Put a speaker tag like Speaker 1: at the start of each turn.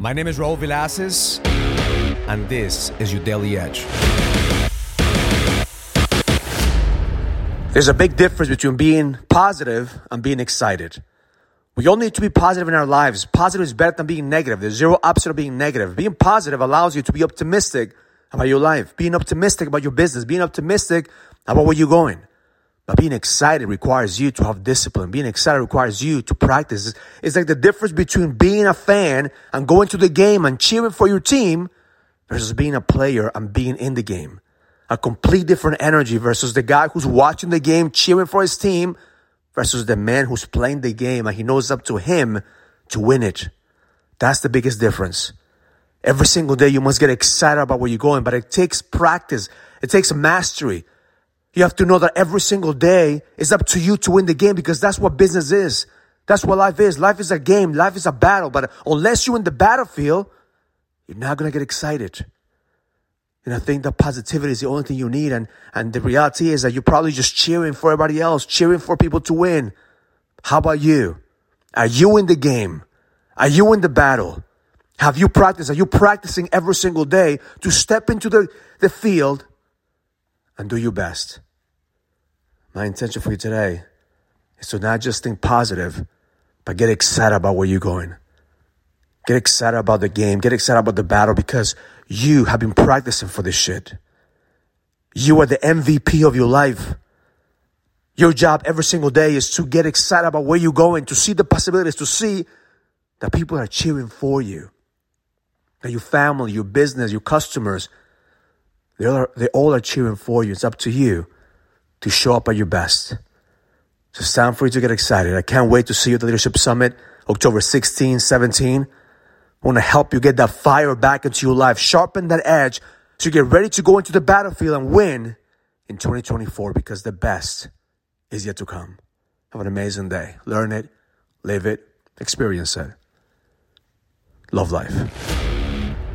Speaker 1: My name is Raul Villacis, and this is your Daily Edge. There's a big difference between being positive and being excited. We all need to be positive in our lives. Positive is better than being negative. There's zero opposite of being negative. Being positive allows you to be optimistic about your life, being optimistic about your business, being optimistic about where you're going. But being excited requires you to have discipline. Being excited requires you to practice. It's like the difference between being a fan and going to the game and cheering for your team versus being a player and being in the game. A complete different energy versus the guy who's watching the game, cheering for his team versus the man who's playing the game and he knows up to him to win it. That's the biggest difference. Every single day you must get excited about where you're going, but it takes practice. It takes mastery. You have to know that every single day is up to you to win the game because that's what business is. That's what life is. Life is a game. Life is a battle. But unless you're in the battlefield, you're not going to get excited. And I think that positivity is the only thing you need. And, and the reality is that you're probably just cheering for everybody else, cheering for people to win. How about you? Are you in the game? Are you in the battle? Have you practiced? Are you practicing every single day to step into the, the field and do your best. My intention for you today is to not just think positive, but get excited about where you're going. Get excited about the game. Get excited about the battle because you have been practicing for this shit. You are the MVP of your life. Your job every single day is to get excited about where you're going, to see the possibilities, to see that people are cheering for you. That your family, your business, your customers, they all, are, they all are cheering for you. It's up to you to show up at your best. So it's time for you to get excited. I can't wait to see you at the Leadership Summit, October 16, 17. I want to help you get that fire back into your life, sharpen that edge so you get ready to go into the battlefield and win in 2024 because the best is yet to come. Have an amazing day. Learn it, live it, experience it. Love life.